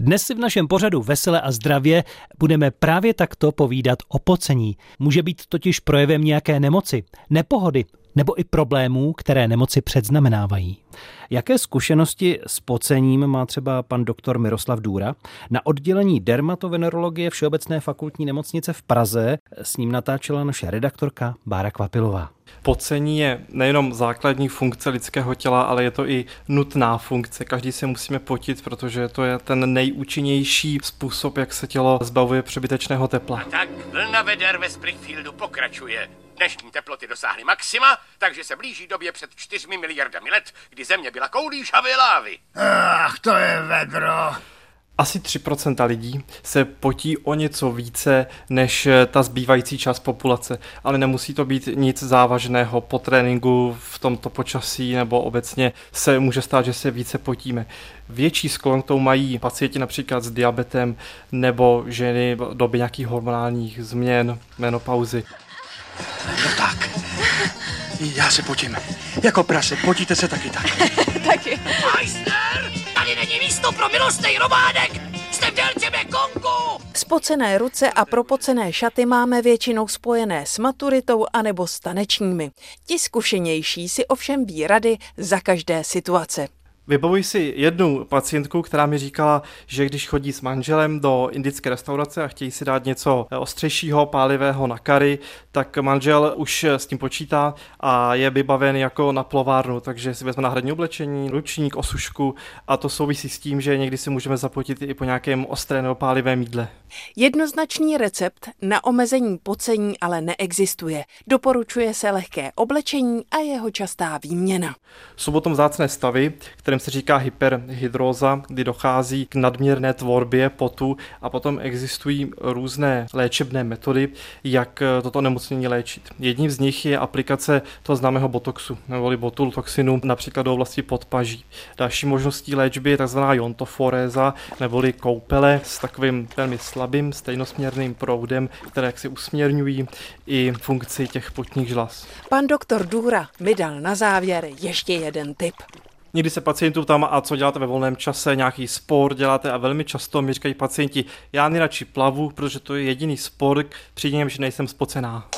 Dnes si v našem pořadu Vesele a zdravě budeme právě takto povídat o pocení. Může být totiž projevem nějaké nemoci, nepohody nebo i problémů, které nemoci předznamenávají. Jaké zkušenosti s pocením má třeba pan doktor Miroslav Důra? Na oddělení dermatovenerologie Všeobecné fakultní nemocnice v Praze s ním natáčela naše redaktorka Bára Kvapilová. Pocení je nejenom základní funkce lidského těla, ale je to i nutná funkce. Každý se musíme potit, protože to je ten nejúčinnější způsob, jak se tělo zbavuje přebytečného tepla. Tak vlna veder ve Springfieldu pokračuje. Dnešní teploty dosáhly maxima, takže se blíží době před 4 miliardami let, kdy Země byla koulí šavé lávy. Ach, to je vedro. Asi 3% lidí se potí o něco více než ta zbývající část populace, ale nemusí to být nic závažného po tréninku v tomto počasí nebo obecně se může stát, že se více potíme. Větší sklon k tomu mají pacienti například s diabetem nebo ženy v době nějakých hormonálních změn, menopauzy. No tak. Já se potím. Jako prase, potíte se taky tak. Taky. Majster, tady není místo pro milostný robádek! Jste v délce Mekongu! Spocené ruce a propocené šaty máme většinou spojené s maturitou anebo s tanečními. Ti zkušenější si ovšem ví rady za každé situace. Vybavuji si jednu pacientku, která mi říkala, že když chodí s manželem do indické restaurace a chtějí si dát něco ostřejšího, pálivého na kary, tak manžel už s tím počítá a je vybaven jako na plovárnu, takže si vezme náhradní oblečení, ručník, osušku a to souvisí s tím, že někdy si můžeme zapotit i po nějakém ostré nebo pálivém jídle. Jednoznačný recept na omezení pocení ale neexistuje. Doporučuje se lehké oblečení a jeho častá výměna. Jsou potom vzácné stavy, kterým se říká hyperhydróza, kdy dochází k nadměrné tvorbě potu a potom existují různé léčebné metody, jak toto onemocnění léčit. Jedním z nich je aplikace toho známého botoxu, neboli botultoxinu, například do oblasti podpaží. Další možností léčby je tzv. jontoforéza, neboli koupele s takovým velmi slabým stejnosměrným proudem, které jak si usměrňují i funkci těch potních žlas. Pan doktor Důra mi dal na závěr ještě jeden tip. Někdy se pacientů tam a co děláte ve volném čase, nějaký sport děláte a velmi často mi říkají pacienti, já nejradši plavu, protože to je jediný sport, při němž nejsem spocená.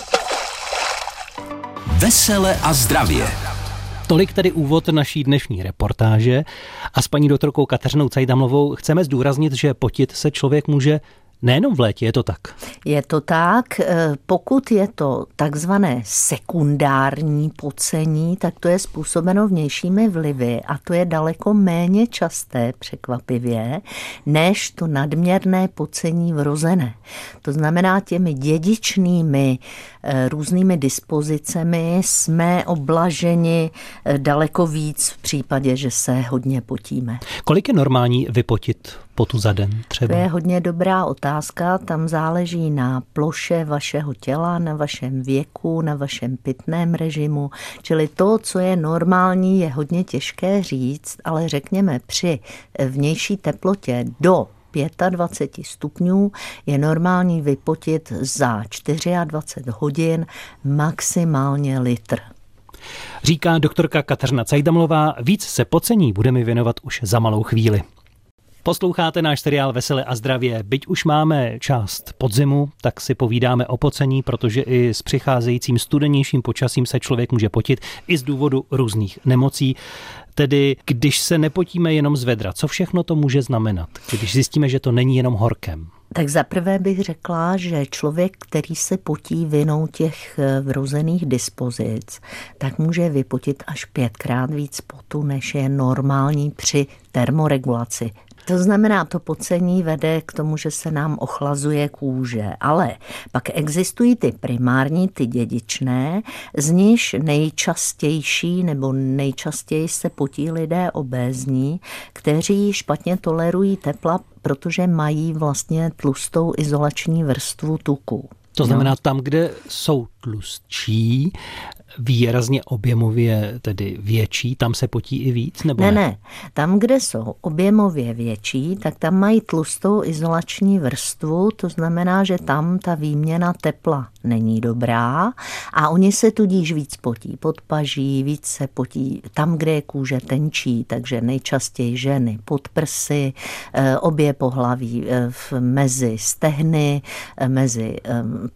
Vesele a zdravě. Tolik tedy úvod naší dnešní reportáže a s paní doktorkou Kateřinou Cajdamlovou chceme zdůraznit, že potit se člověk může Nejenom v létě, je to tak. Je to tak. Eh, pokud je to takzvané sekundární pocení, tak to je způsobeno vnějšími vlivy a to je daleko méně časté překvapivě, než to nadměrné pocení vrozené. To znamená těmi dědičnými eh, různými dispozicemi jsme oblaženi eh, daleko víc v případě, že se hodně potíme. Kolik je normální vypotit potu za den třeba? To je hodně dobrá otázka. Tam záleží na ploše vašeho těla, na vašem věku, na vašem pitném režimu. Čili to, co je normální, je hodně těžké říct, ale řekněme při vnější teplotě do 25 stupňů je normální vypotit za 24 hodin maximálně litr. Říká doktorka Kateřina Cajdamlová, víc se pocení budeme věnovat už za malou chvíli. Posloucháte náš seriál Vesele a zdravě. Byť už máme část podzimu, tak si povídáme o pocení, protože i s přicházejícím studenějším počasím se člověk může potit i z důvodu různých nemocí. Tedy, když se nepotíme jenom z vedra, co všechno to může znamenat, když zjistíme, že to není jenom horkem? Tak zaprvé bych řekla, že člověk, který se potí vinou těch eh, vrozených dispozic, tak může vypotit až pětkrát víc potu, než je normální při termoregulaci. To znamená, to pocení vede k tomu, že se nám ochlazuje kůže, ale pak existují ty primární, ty dědičné, z níž nejčastější nebo nejčastěji se potí lidé obézní, kteří špatně tolerují tepla, protože mají vlastně tlustou izolační vrstvu tuku. To znamená, no. tam, kde jsou tlustší, výrazně objemově tedy větší, tam se potí i víc? Nebo ne, ne, ne. Tam, kde jsou objemově větší, tak tam mají tlustou izolační vrstvu, to znamená, že tam ta výměna tepla není dobrá a oni se tudíž víc potí pod paží, víc se potí tam, kde je kůže tenčí, takže nejčastěji ženy pod prsy, eh, obě pohlaví eh, mezi stehny, eh, mezi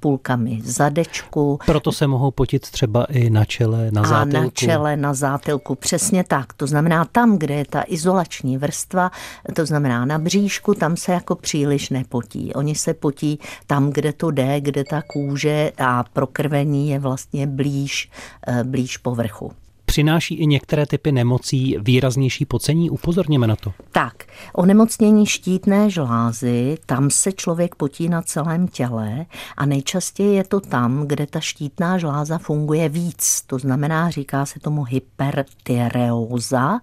půlkami zadečku. Proto se mohou potit třeba i na čele, na zátylku. A na čele, na zátylku, přesně tak. To znamená tam, kde je ta izolační vrstva, to znamená na bříšku, tam se jako příliš nepotí. Oni se potí tam, kde to jde, kde ta kůže a prokrvení je vlastně blíž, eh, blíž povrchu přináší i některé typy nemocí výraznější pocení? Upozorněme na to. Tak, onemocnění štítné žlázy, tam se člověk potí na celém těle a nejčastěji je to tam, kde ta štítná žláza funguje víc. To znamená, říká se tomu hypertyreóza.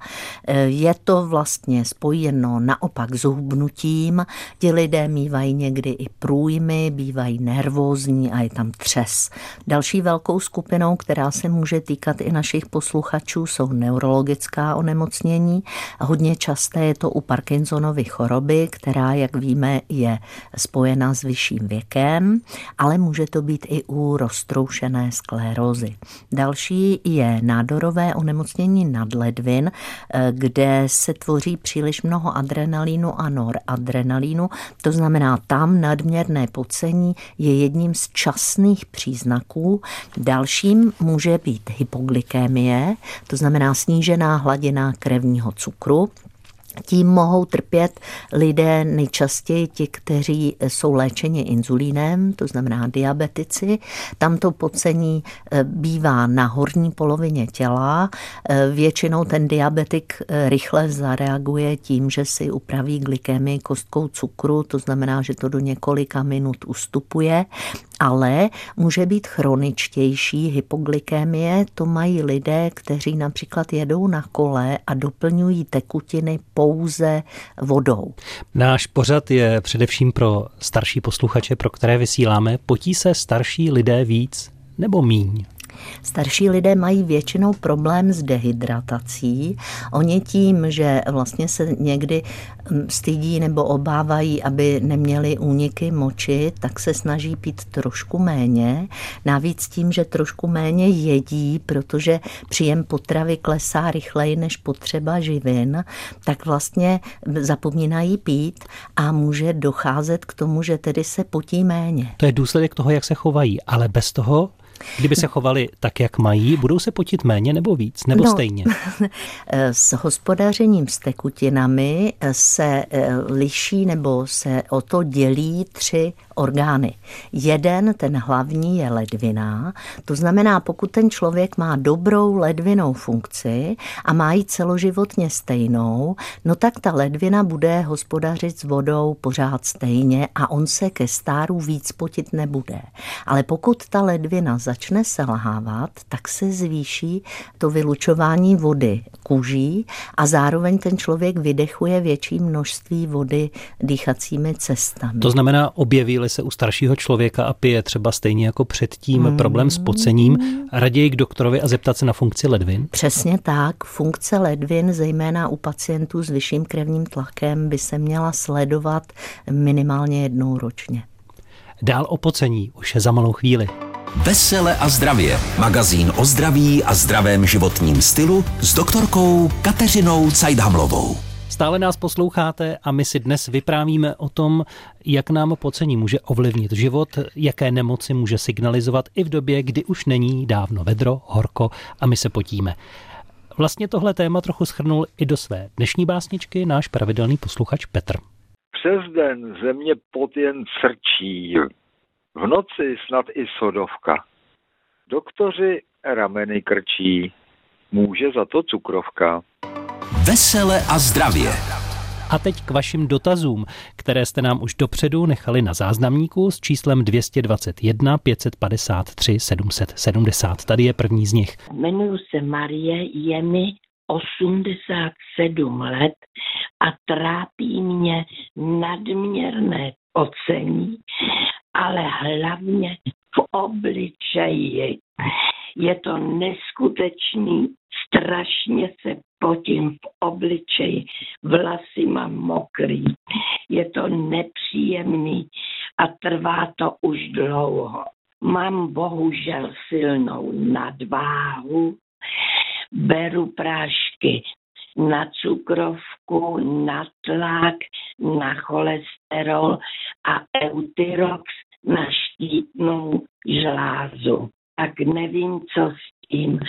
Je to vlastně spojeno naopak s hubnutím. Ti lidé mývají někdy i průjmy, bývají nervózní a je tam třes. Další velkou skupinou, která se může týkat i našich posluchačů, posluchačů jsou neurologická onemocnění. Hodně časté je to u Parkinsonovy choroby, která, jak víme, je spojena s vyšším věkem, ale může to být i u roztroušené sklérozy. Další je nádorové onemocnění nadledvin, kde se tvoří příliš mnoho adrenalínu a noradrenalínu. To znamená, tam nadměrné pocení je jedním z časných příznaků. Dalším může být hypoglykémie, to znamená snížená hladina krevního cukru, tím mohou trpět lidé nejčastěji ti, kteří jsou léčeni inzulínem, to znamená diabetici. Tam to pocení eh, bývá na horní polovině těla. Eh, většinou ten diabetik eh, rychle zareaguje tím, že si upraví glykemii kostkou cukru, to znamená, že to do několika minut ustupuje ale může být chroničtější hypoglykémie. To mají lidé, kteří například jedou na kole a doplňují tekutiny pouze vodou. Náš pořad je především pro starší posluchače, pro které vysíláme. Potí se starší lidé víc nebo míň? Starší lidé mají většinou problém s dehydratací. Oni tím, že vlastně se někdy mm, stydí nebo obávají, aby neměli úniky moči, tak se snaží pít trošku méně. Navíc tím, že trošku méně jedí, protože příjem potravy klesá rychleji než potřeba živin, tak vlastně zapomínají pít a může docházet k tomu, že tedy se potí méně. To je důsledek toho, jak se chovají, ale bez toho Kdyby se chovali tak, jak mají, budou se potit méně nebo víc, nebo no, stejně? S hospodařením s tekutinami se eh, liší nebo se o to dělí tři orgány. Jeden, ten hlavní, je ledvina. To znamená, pokud ten člověk má dobrou ledvinou funkci a má ji celoživotně stejnou, no tak ta ledvina bude hospodařit s vodou pořád stejně a on se ke stáru víc potit nebude. Ale pokud ta ledvina začne selhávat, tak se zvýší to vylučování vody kůží a zároveň ten člověk vydechuje větší množství vody dýchacími cestami. To znamená, objeví se u staršího člověka a pije třeba stejně jako předtím mm. problém s pocením, raději k doktorovi a zeptat se na funkci ledvin? Přesně tak. Funkce ledvin, zejména u pacientů s vyšším krevním tlakem, by se měla sledovat minimálně jednou ročně. Dál o pocení už je za malou chvíli. Vesele a zdravě. Magazín o zdraví a zdravém životním stylu s doktorkou Kateřinou Cajdhamlovou. Stále nás posloucháte a my si dnes vyprávíme o tom, jak nám pocení může ovlivnit život, jaké nemoci může signalizovat i v době, kdy už není dávno vedro, horko a my se potíme. Vlastně tohle téma trochu schrnul i do své dnešní básničky náš pravidelný posluchač Petr. Přes den země pot jen crčí, v noci snad i sodovka. Doktoři rameny krčí, může za to cukrovka. Vesele a zdravě. A teď k vašim dotazům, které jste nám už dopředu nechali na záznamníku s číslem 221 553 770. Tady je první z nich. Jmenuji se Marie, je mi 87 let a trápí mě nadměrné ocení, ale hlavně v obličeji. Je to neskutečný, strašně se potím v obličeji, vlasy mám mokrý. Je to nepříjemný a trvá to už dlouho. Mám bohužel silnou nadváhu, beru prášky na cukrovku, na tlak, na cholesterol a Eutirox na štítnou žlázu. Tak nevím, co s tím.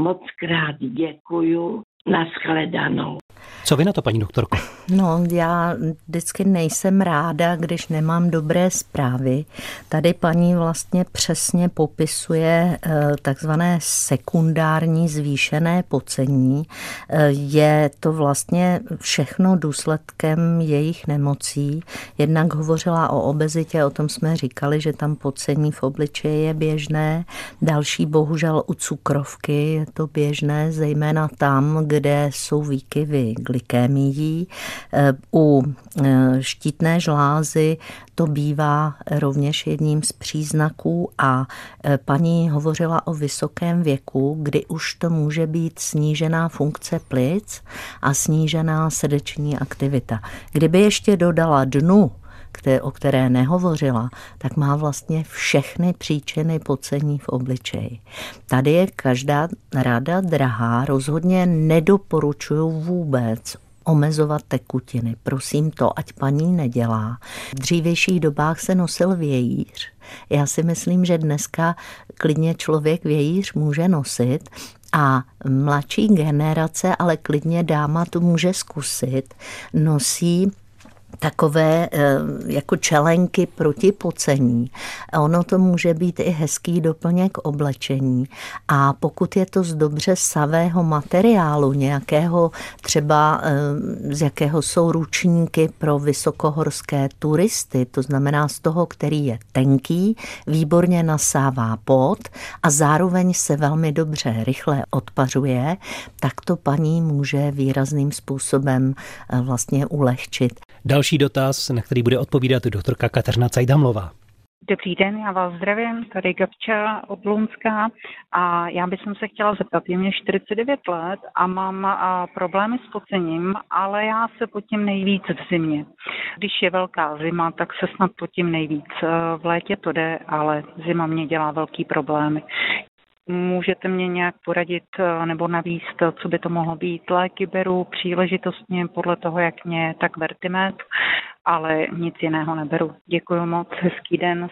Moc krát děkuju. Naschledanou. Co vy na to, paní doktorko? No, já vždycky nejsem ráda, když nemám dobré zprávy. Tady paní vlastně přesně popisuje eh, takzvané sekundární zvýšené pocení. Eh, je to vlastně všechno důsledkem jejich nemocí. Jednak hovořila o obezitě, o tom jsme říkali, že tam pocení v obličeji je běžné. Další bohužel u cukrovky je to běžné, zejména tam, kde jsou výkyvy glykémií. Eh, u eh, štítné žlázy to bývá rovněž jedním z příznaků a eh, paní hovořila o vysokém věku, kdy už to může být snížená funkce plic a snížená srdeční aktivita. Kdyby ještě dodala dnu, o které nehovořila, tak má vlastně všechny příčiny pocení v obličeji. Tady je každá rada drahá, rozhodně nedoporučuju vůbec omezovat tekutiny. Prosím to, ať paní nedělá. V dřívějších dobách se nosil vějíř. Já si myslím, že dneska klidně člověk vějíř může nosit, a mladší generace, ale klidně dáma to může zkusit, nosí takové eh, jako čelenky proti pocení. Ono to může být i hezký doplněk oblečení. A pokud je to z dobře savého materiálu, nějakého třeba eh, z jakého jsou ručníky pro vysokohorské turisty, to znamená z toho, který je tenký, výborně nasává pot a zároveň se velmi dobře rychle odpařuje, tak to paní může výrazným způsobem eh, vlastně ulehčit. Další dotaz, na který bude odpovídat doktorka Kateřina Cajdamlová. Dobrý den, já vás zdravím, tady Gabča od Lunska a já bych se chtěla zeptat, je mě 49 let a mám a, problémy s pocením, ale já se potím nejvíc v zimě. Když je velká zima, tak se snad potím nejvíc. V létě to jde, ale zima mě dělá velký problémy. Můžete mě nějak poradit eh, nebo navíst, co by to mohlo být? Léky beru příležitostně podle toho, jak mě tak vertimet, ale nic jiného neberu. Děkuji moc, hezký den.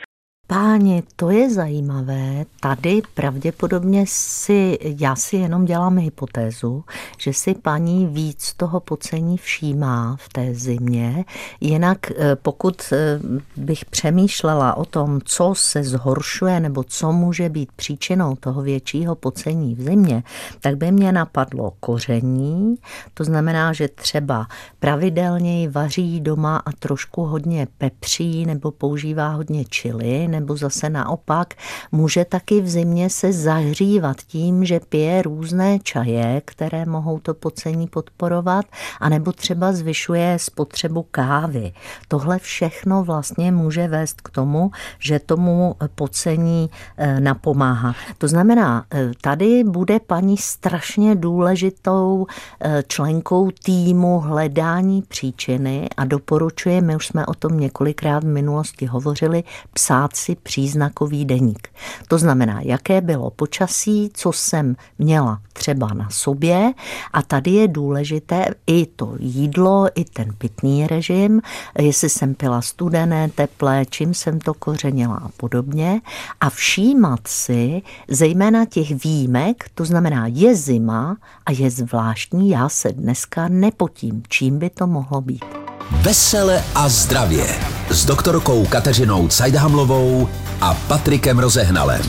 Páni, to je zajímavé. Tady pravděpodobně si, já si jenom dělám hypotézu, že si paní víc toho pocení všímá v té zimě. Jinak eh, pokud eh, bych přemýšlela o tom, co se zhoršuje nebo co může být příčinou toho většího pocení v zimě, tak by mě napadlo koření. To znamená, že třeba pravidelněji vaří doma a trošku hodně pepří nebo používá hodně čili nebo zase naopak může taky v zimě se zahřívat tím, že pije různé čaje, které mohou to pocení podporovat, anebo třeba zvyšuje spotřebu kávy. Tohle všechno vlastně může vést k tomu, že tomu pocení eh, napomáhá. To znamená, eh, tady bude paní strašně důležitou eh, členkou týmu hledání příčiny a doporučuje, my už jsme o tom několikrát v minulosti hovořili, psát si příznakový deník. To znamená, jaké bylo počasí, co jsem měla třeba na sobě a tady je důležité i to jídlo, i ten pitný režim, jestli jsem pila studené, teplé, čím jsem to kořenila a podobně a všímat si zejména těch výjimek, to znamená je zima a je zvláštní, já se dneska nepotím, čím by to mohlo být. Vesele a zdravě s doktorkou Kateřinou Cajdhamlovou a Patrikem Rozehnalem.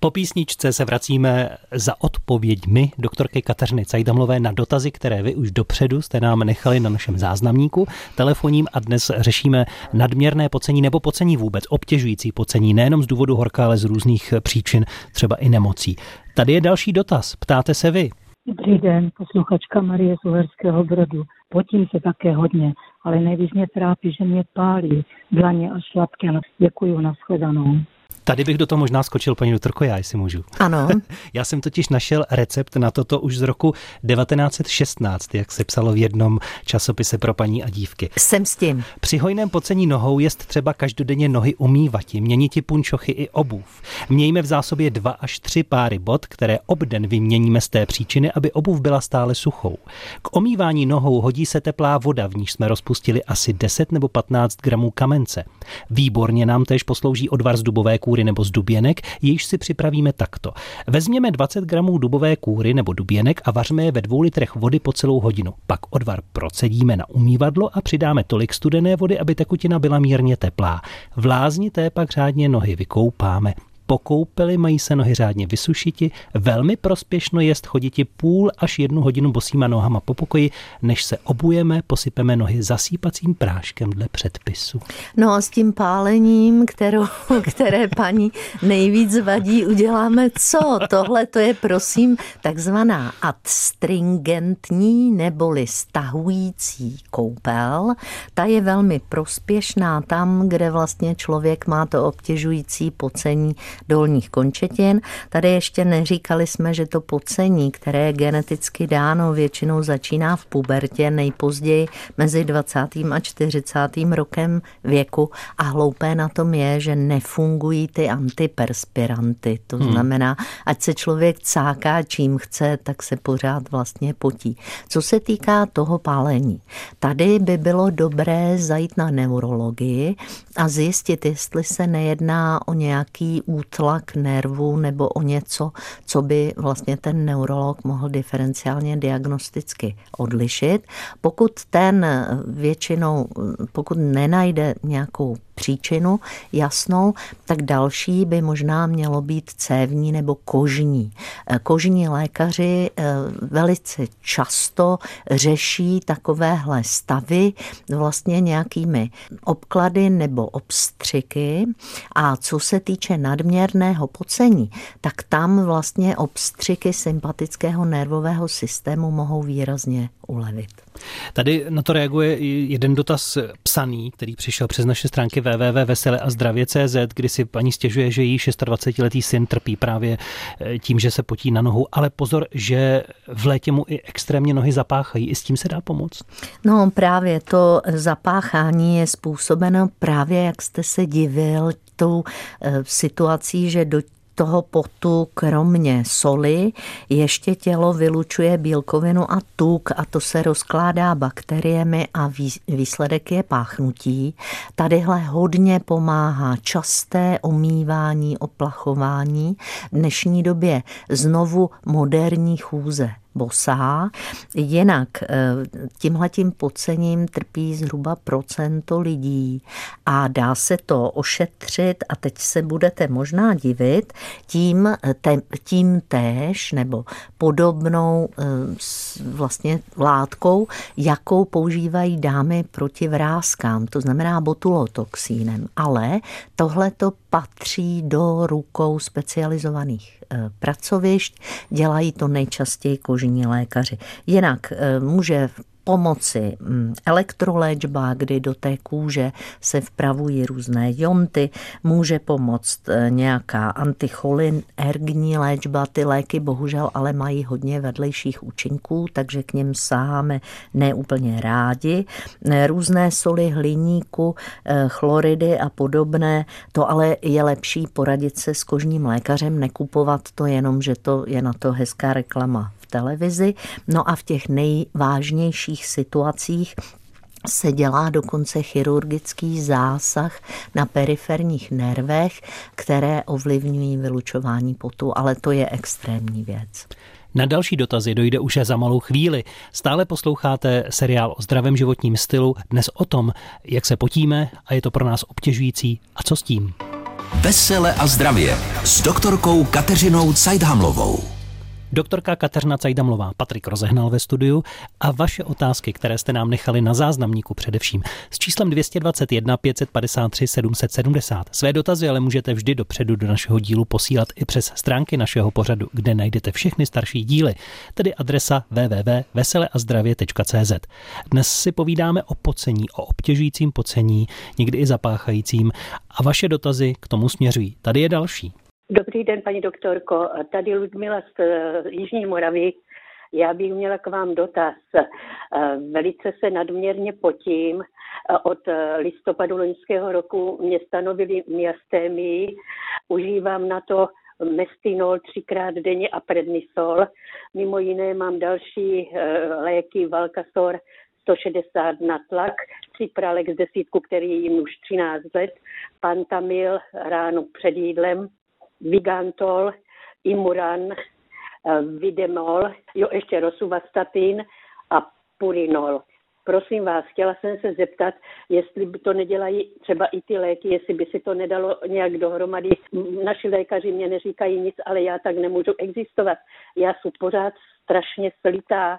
Po písničce se vracíme za odpověďmi doktorky Kateřiny Cajdamlové na dotazy, které vy už dopředu jste nám nechali na našem záznamníku telefonním a dnes řešíme nadměrné pocení nebo pocení vůbec, obtěžující pocení, nejenom z důvodu horka, ale z různých příčin, třeba i nemocí. Tady je další dotaz. Ptáte se vy. Dobrý den, posluchačka Marie z Uherského Brodu. Potím se také hodně, ale nejvíc mě trápí, že mě pálí dlaně a šlapky. Děkuju, nashledanou. Tady bych do toho možná skočil, paní doktorko, já, jestli můžu. Ano. já jsem totiž našel recept na toto už z roku 1916, jak se psalo v jednom časopise pro paní a dívky. Jsem s tím. Při hojném pocení nohou jest třeba každodenně nohy umývati, měniti punčochy i obuv. Mějme v zásobě dva až tři páry bot, které obden vyměníme z té příčiny, aby obuv byla stále suchou. K omývání nohou hodí se teplá voda, v níž jsme rozpustili asi 10 nebo 15 gramů kamence. Výborně nám též poslouží odvar z dubové kůry nebo z duběnek, již si připravíme takto. Vezměme 20 gramů dubové kůry nebo duběnek a vařme je ve dvou litrech vody po celou hodinu. Pak odvar procedíme na umývadlo a přidáme tolik studené vody, aby tekutina byla mírně teplá. V lázni té pak řádně nohy vykoupáme po koupeli mají se nohy řádně vysušiti, velmi prospěšno jest choditi půl až jednu hodinu bosýma nohama po pokoji, než se obujeme, posypeme nohy zasípacím práškem dle předpisu. No a s tím pálením, kterou, které paní nejvíc vadí, uděláme co? Tohle to je prosím takzvaná adstringentní neboli stahující koupel. Ta je velmi prospěšná tam, kde vlastně člověk má to obtěžující pocení dolních končetin. Tady ještě neříkali jsme, že to pocení, které je geneticky dáno, většinou začíná v pubertě, nejpozději mezi 20. a 40. rokem věku a hloupé na tom je, že nefungují ty antiperspiranty. To hmm. znamená, ať se člověk cáká čím chce, tak se pořád vlastně potí. Co se týká toho pálení, tady by bylo dobré zajít na neurologii a zjistit, jestli se nejedná o nějaký útlak nervu nebo o něco, co by vlastně ten neurolog mohl diferenciálně diagnosticky odlišit. Pokud ten většinou, pokud nenajde nějakou příčinu jasnou, tak další by možná mělo být cévní nebo kožní. Eh, kožní lékaři eh, velice často řeší takovéhle stavy vlastně nějakými obklady nebo obstřiky a co se týče nadměrného pocení, tak tam vlastně obstřiky sympatického nervového systému mohou výrazně ulevit. Tady na to reaguje jeden dotaz psaný, který přišel přes naše stránky www.veseleazdravě.cz, kdy si paní stěžuje, že její 26-letý syn trpí právě eh, tím, že se potí na nohu, ale pozor, že v létě mu i extrémně nohy zapáchají. I s tím se dá pomoct? No právě to zapáchání je způsobeno právě, jak jste se divil, tou eh, situací, že do toho potu kromě soli ještě tělo vylučuje bílkovinu a tuk a to se rozkládá bakteriemi a výsledek je páchnutí. Tadyhle hodně pomáhá časté omývání, oplachování. V dnešní době znovu moderní chůze bosá. Jinak eh, tímhletím podcením trpí zhruba procento lidí a dá se to ošetřit a teď se budete možná divit tím, tím též nebo podobnou eh, vlastně látkou, jakou používají dámy proti vrázkám, to znamená botulotoxínem. Ale tohle to patří do rukou specializovaných eh, pracovišť, dělají to nejčastěji kožní lékaři. Jinak eh, může pomoci mm, elektroléčba, kdy do té kůže se vpravují různé jonty, může pomoct e, nějaká anticholinergní léčba. Ty léky bohužel ale mají hodně vedlejších účinků, takže k ním sáháme neúplně rádi. E, různé soli hliníku, chloridy a podobné, to ale je lepší poradit se s kožním lékařem, nekupovat to jenom, že to je na to hezká reklama televizi. No a v těch nejvážnějších situacích se dělá dokonce chirurgický zásah na periferních nervech, které ovlivňují vylučování potu, ale to je extrémní věc. Na další dotazy dojde už za malou chvíli. Stále posloucháte seriál o zdravém životním stylu, dnes o tom, jak se potíme a je to pro nás obtěžující a co s tím. Vesele a zdravě s doktorkou Kateřinou Cajdhamlovou. Doktorka Kateřina Cajdamlová, Patrik rozehnal ve studiu a vaše otázky, které jste nám nechali na záznamníku především s číslem 221 553 770. Své dotazy ale můžete vždy dopředu do našeho dílu posílat i přes stránky našeho pořadu, kde najdete všechny starší díly, tedy adresa www.veseleazdravě.cz. Dnes si povídáme o pocení, o obtěžujícím pocení, někdy i zapáchajícím a vaše dotazy k tomu směřují. Tady je další. Dobrý den, paní doktorko. Tady Ludmila z eh, Jižní Moravy. Já bych měla k vám dotaz. Eh, velice se nadměrně potím. Eh, od listopadu loňského roku mě stanovili miastémii. Užívám na to mestinol třikrát denně a prednisol. Mimo jiné mám další léky Valkasor 160 na tlak, Cipralex desítku, který jim už 13 let, Pantamil ráno před jídlem, Vigantol, Imuran, eh, Videmol, jo ještě Rosuvastatin a Purinol. Prosím vás, chtěla jsem se zeptat, jestli by to nedělají třeba i ty léky, jestli by si to nedalo nějak dohromady. Naši lékaři mě neříkají nic, ale já tak nemůžu existovat. Já jsem pořád strašně slitá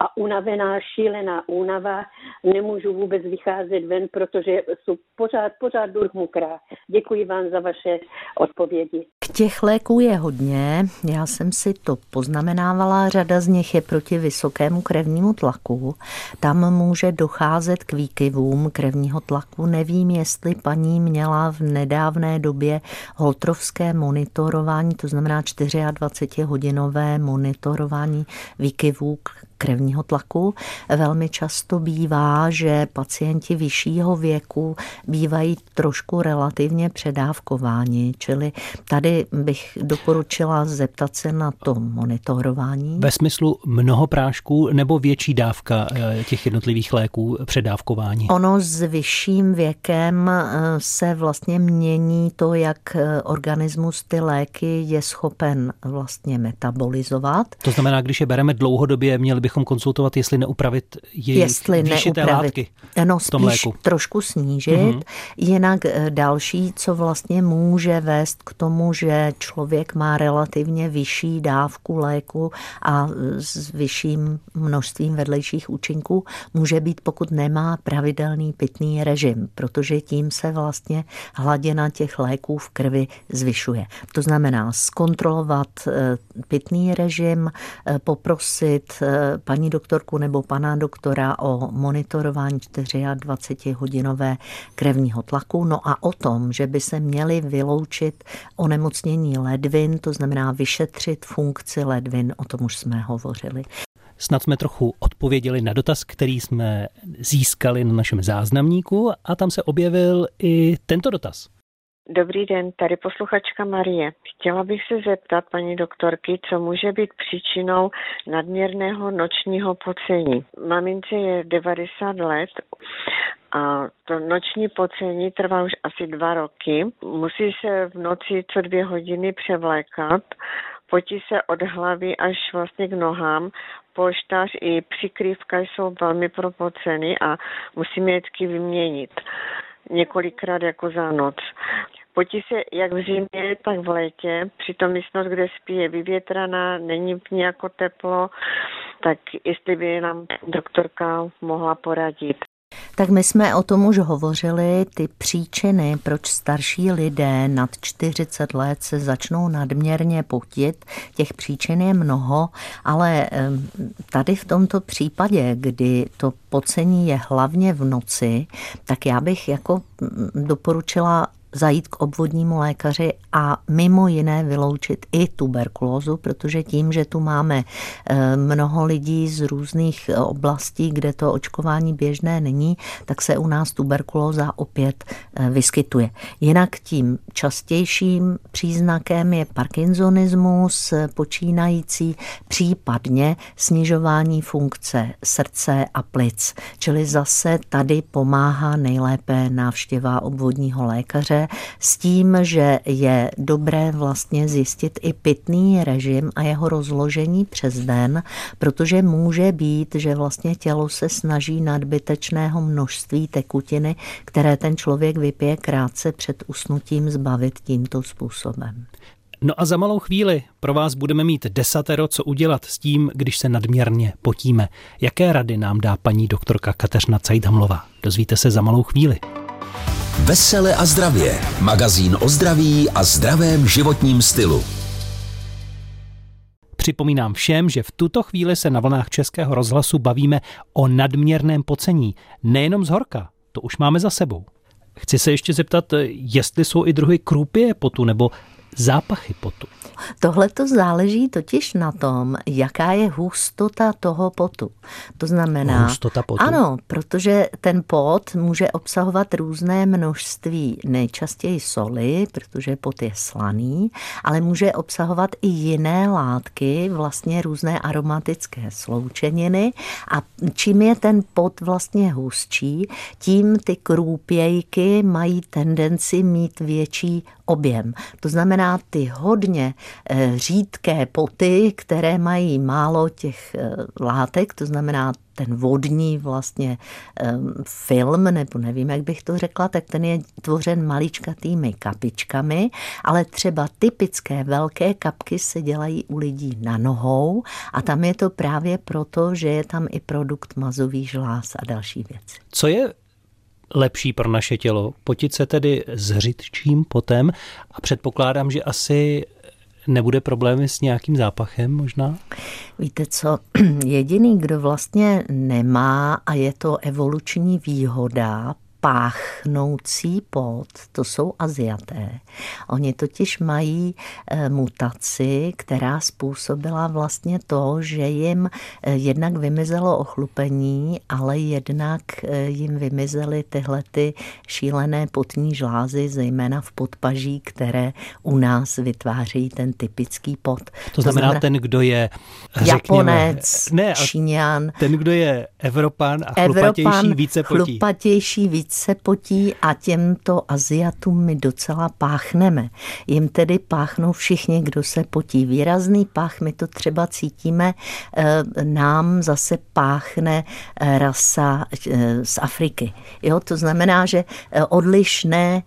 a unavená, šílená únava. Nemůžu vůbec vycházet ven, protože jsou pořád, pořád duch mokrá. Děkuji vám za vaše odpovědi. Těch léků je hodně, já jsem si to poznamenávala, řada z nich je proti vysokému krevnímu tlaku. Tam může docházet k výkyvům krevního tlaku. Nevím, jestli paní měla v nedávné době holtrovské monitorování, to znamená 24-hodinové monitorování výkyvů krevního tlaku. Velmi často bývá, že pacienti vyššího věku bývají trošku relativně předávkováni, čili tady bych doporučila zeptat se na to monitorování. Ve smyslu mnoho prášků nebo větší dávka eh, těch jednotlivých léků předávkování? Ono s vyšším věkem eh, se vlastně mění to, jak eh, organismus ty léky je schopen vlastně metabolizovat. To znamená, když je bereme dlouhodobě, měli bychom konsultovat, jestli neupravit její jestli výši té látky no, v tom léku. trošku snížit. Mm-hmm. Jinak další, co vlastně může vést k tomu, že člověk má relativně vyšší dávku léku a s vyšším množstvím vedlejších účinků, může být, pokud nemá pravidelný pitný režim, protože tím se vlastně hladina těch léků v krvi zvyšuje. To znamená zkontrolovat eh, pitný režim, eh, poprosit eh, paní doktorku nebo pana doktora o monitorování 24 hodinové krevního tlaku. No a o tom, že by se měly vyloučit onemocnění ledvin, to znamená vyšetřit funkci ledvin, o tom už jsme hovořili. Snad jsme trochu odpověděli na dotaz, který jsme získali na našem záznamníku a tam se objevil i tento dotaz. Dobrý den, tady posluchačka Marie. Chtěla bych se zeptat paní doktorky, co může být příčinou nadměrného nočního pocení. Mamince je 90 let a to noční pocení trvá už asi dva roky. Musí se v noci co dvě hodiny převlékat, potí se od hlavy až vlastně k nohám, polštář i přikrývka jsou velmi propoceny a musíme je vyměnit několikrát jako za noc. Potí se jak v zimě, tak v létě. Přitom místnost, kde spí, je vyvětraná, není v ní jako teplo, tak jestli by nám doktorka mohla poradit. Tak my jsme o tom už hovořili, ty příčiny, proč starší lidé nad 40 let se začnou nadměrně potit, těch příčin je mnoho, ale tady v tomto případě, kdy to pocení je hlavně v noci, tak já bych jako doporučila zajít k obvodnímu lékaři a mimo jiné vyloučit i tuberkulózu, protože tím, že tu máme eh, mnoho lidí z různých eh, oblastí, kde to očkování běžné není, tak se u nás tuberkulóza opět eh, vyskytuje. Jinak tím častějším příznakem je parkinsonismus počínající případně snižování funkce srdce a plic. Čili zase tady pomáhá nejlépe návštěva obvodního lékaře s tím, že je dobré vlastně zjistit i pitný režim a jeho rozložení přes den, protože může být, že vlastně tělo se snaží nadbytečného množství tekutiny, které ten člověk vypije krátce před usnutím, zbavit tímto způsobem. No a za malou chvíli pro vás budeme mít desatero, co udělat s tím, když se nadměrně potíme. Jaké rady nám dá paní doktorka Kateřina Cajdhamlová? Dozvíte se za malou chvíli. Vesele a zdravě. Magazín o zdraví a zdravém životním stylu. Připomínám všem, že v tuto chvíli se na vlnách Českého rozhlasu bavíme o nadměrném pocení. Nejenom z horka, to už máme za sebou. Chci se ještě zeptat, jestli jsou i druhy krůpě potu nebo zápachy potu. Tohle to záleží totiž na tom, jaká je hustota toho potu. To znamená... Hustota potu? Ano, protože ten pot může obsahovat různé množství, nejčastěji soli, protože pot je slaný, ale může obsahovat i jiné látky, vlastně různé aromatické sloučeniny a čím je ten pot vlastně hustší, tím ty krůpějky mají tendenci mít větší objem. To znamená, ty hodně eh, řídké poty, které mají málo těch eh, látek, to znamená ten vodní vlastně um, film, nebo nevím, jak bych to řekla, tak ten je tvořen maličkatými kapičkami, ale třeba typické velké kapky se dělají u lidí na nohou a tam je to právě proto, že je tam i produkt mazových žláz a další věci. Co je lepší pro naše tělo? Potit se tedy s hřitčím potem a předpokládám, že asi nebude problémy s nějakým zápachem možná? Víte co, jediný, kdo vlastně nemá a je to evoluční výhoda páchnoucí pot, to jsou Aziaté. Oni totiž mají eh, mutaci, která způsobila vlastně to, že jim eh, jednak vymizelo ochlupení, ale jednak eh, jim vymizely tyhle ty šílené potní žlázy, zejména v podpaží, které u nás vytvářejí ten typický pot. To, to znamená, znamená ten, kdo je řekněme, Japonec, ne, Číňan. Ten, kdo je Evropan a chlupatější, Evropan, více potí. Chlupatější, víc se potí a těmto Aziatům my docela páchneme. Jim tedy páchnou všichni, kdo se potí. Výrazný pách, my to třeba cítíme, eh, nám zase páchne eh, rasa eh, z Afriky. Jo, to znamená, že odlišné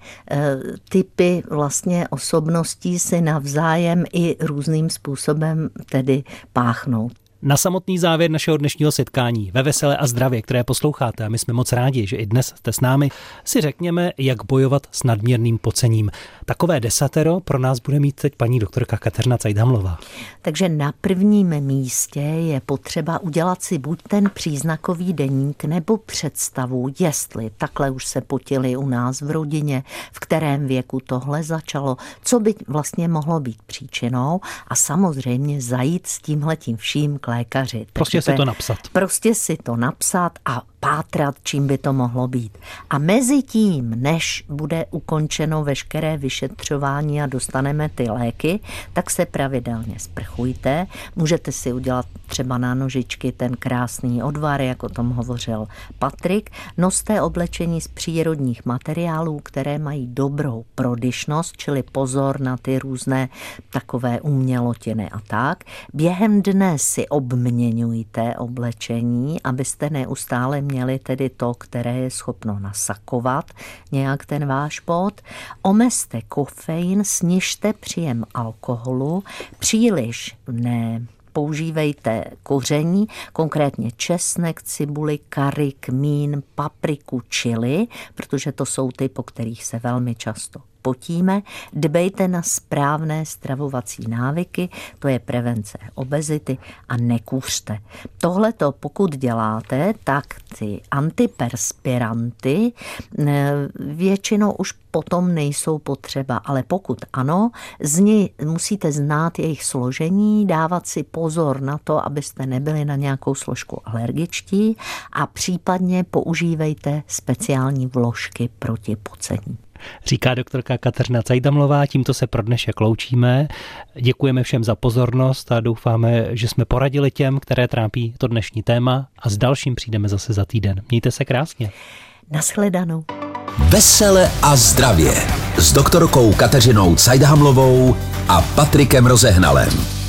typy vlastně osobností si navzájem i různým způsobem tedy páchnou. Na samotný závěr našeho dnešního setkání ve Veselé a zdravě, které posloucháte, a my jsme moc rádi, že i dnes jste s námi, si řekněme, jak bojovat s nadměrným pocením. Takové desatero pro nás bude mít teď paní doktorka Kateřina Cajdhamlová. Takže na prvním místě je potřeba udělat si buď ten příznakový deník nebo představu, jestli takhle už se potili u nás v rodině, v kterém věku tohle začalo, co by vlastně mohlo být příčinou a samozřejmě zajít s tímhletím vším lékaři. Prostě Takže si to napsat. Prostě si to napsat a pátrat, čím by to mohlo být. A mezi tím, než bude ukončeno veškeré vyšetřování a dostaneme ty léky, tak se pravidelně sprchujte. Můžete si udělat třeba na nožičky ten krásný odvar, jak o tom hovořil Patrik. Noste oblečení z přírodních materiálů, které mají dobrou prodyšnost, čili pozor na ty různé takové umělotiny a tak. Během dne si obměňujte oblečení, abyste neustále měli tedy to, které je schopno nasakovat nějak ten váš pot. Omezte kofein, snižte příjem alkoholu, příliš ne používejte koření, konkrétně česnek, cibuli, kary, kmín, papriku, čili, protože to jsou ty, po kterých se velmi často potíme, dbejte na správné stravovací návyky, to je prevence obezity a nekůřte. Tohle to pokud děláte, tak ty antiperspiranty eh, většinou už potom nejsou potřeba, ale pokud ano, z ní musíte znát jejich složení, dávat si pozor na to, abyste nebyli na nějakou složku alergičtí a případně používejte speciální vložky proti pocení říká doktorka Kateřina Cajdamlová. Tímto se pro dnešek loučíme. Děkujeme všem za pozornost a doufáme, že jsme poradili těm, které trápí to dnešní téma a s dalším přijdeme zase za týden. Mějte se krásně. Naschledanou. Vesele a zdravě s doktorkou Kateřinou Cajdhamlovou a Patrikem Rozehnalem.